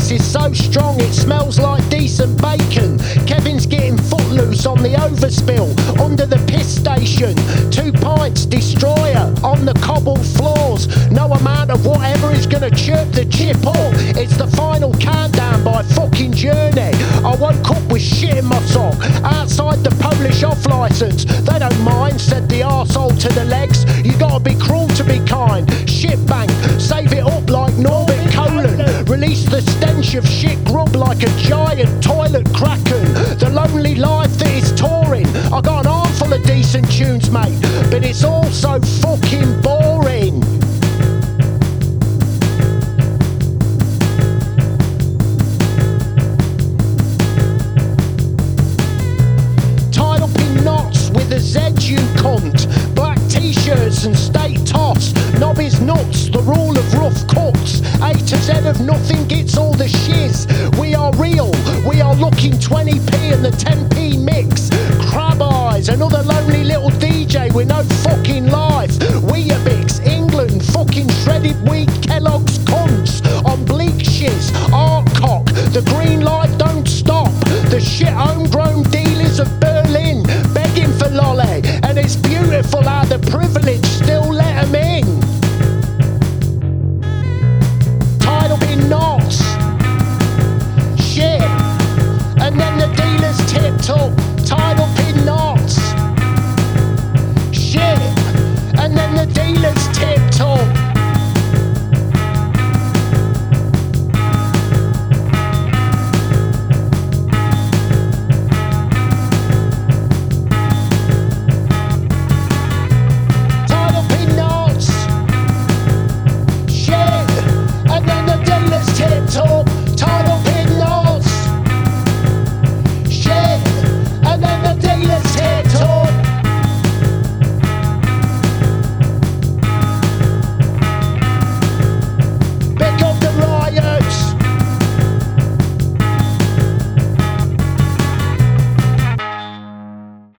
mix is so strong it smells like decent bacon. Kevin's getting footloose on the overspill under the piss station. Two pints, destroyer on the cobbled floors. No amount of whatever is gonna chirp the chip up. It's the final countdown by fucking journey. I woke up with shit in my sock outside the Polish off license. They don't mind, said the arsehole to the legs. You gotta be cruel to the stench of shit grub like a giant toilet kraken. The lonely life that is touring. I got an armful of decent tunes, mate, but it's all so fucking boring. tied up in Nottz with a Z you cunt. Black t-shirts and state toss. Nuts, the rule of rough cuts. A to Z of nothing gets all the shiz. We are real, we are looking 20p and the 10p mix. Crab eyes, another lonely little DJ with no fucking life.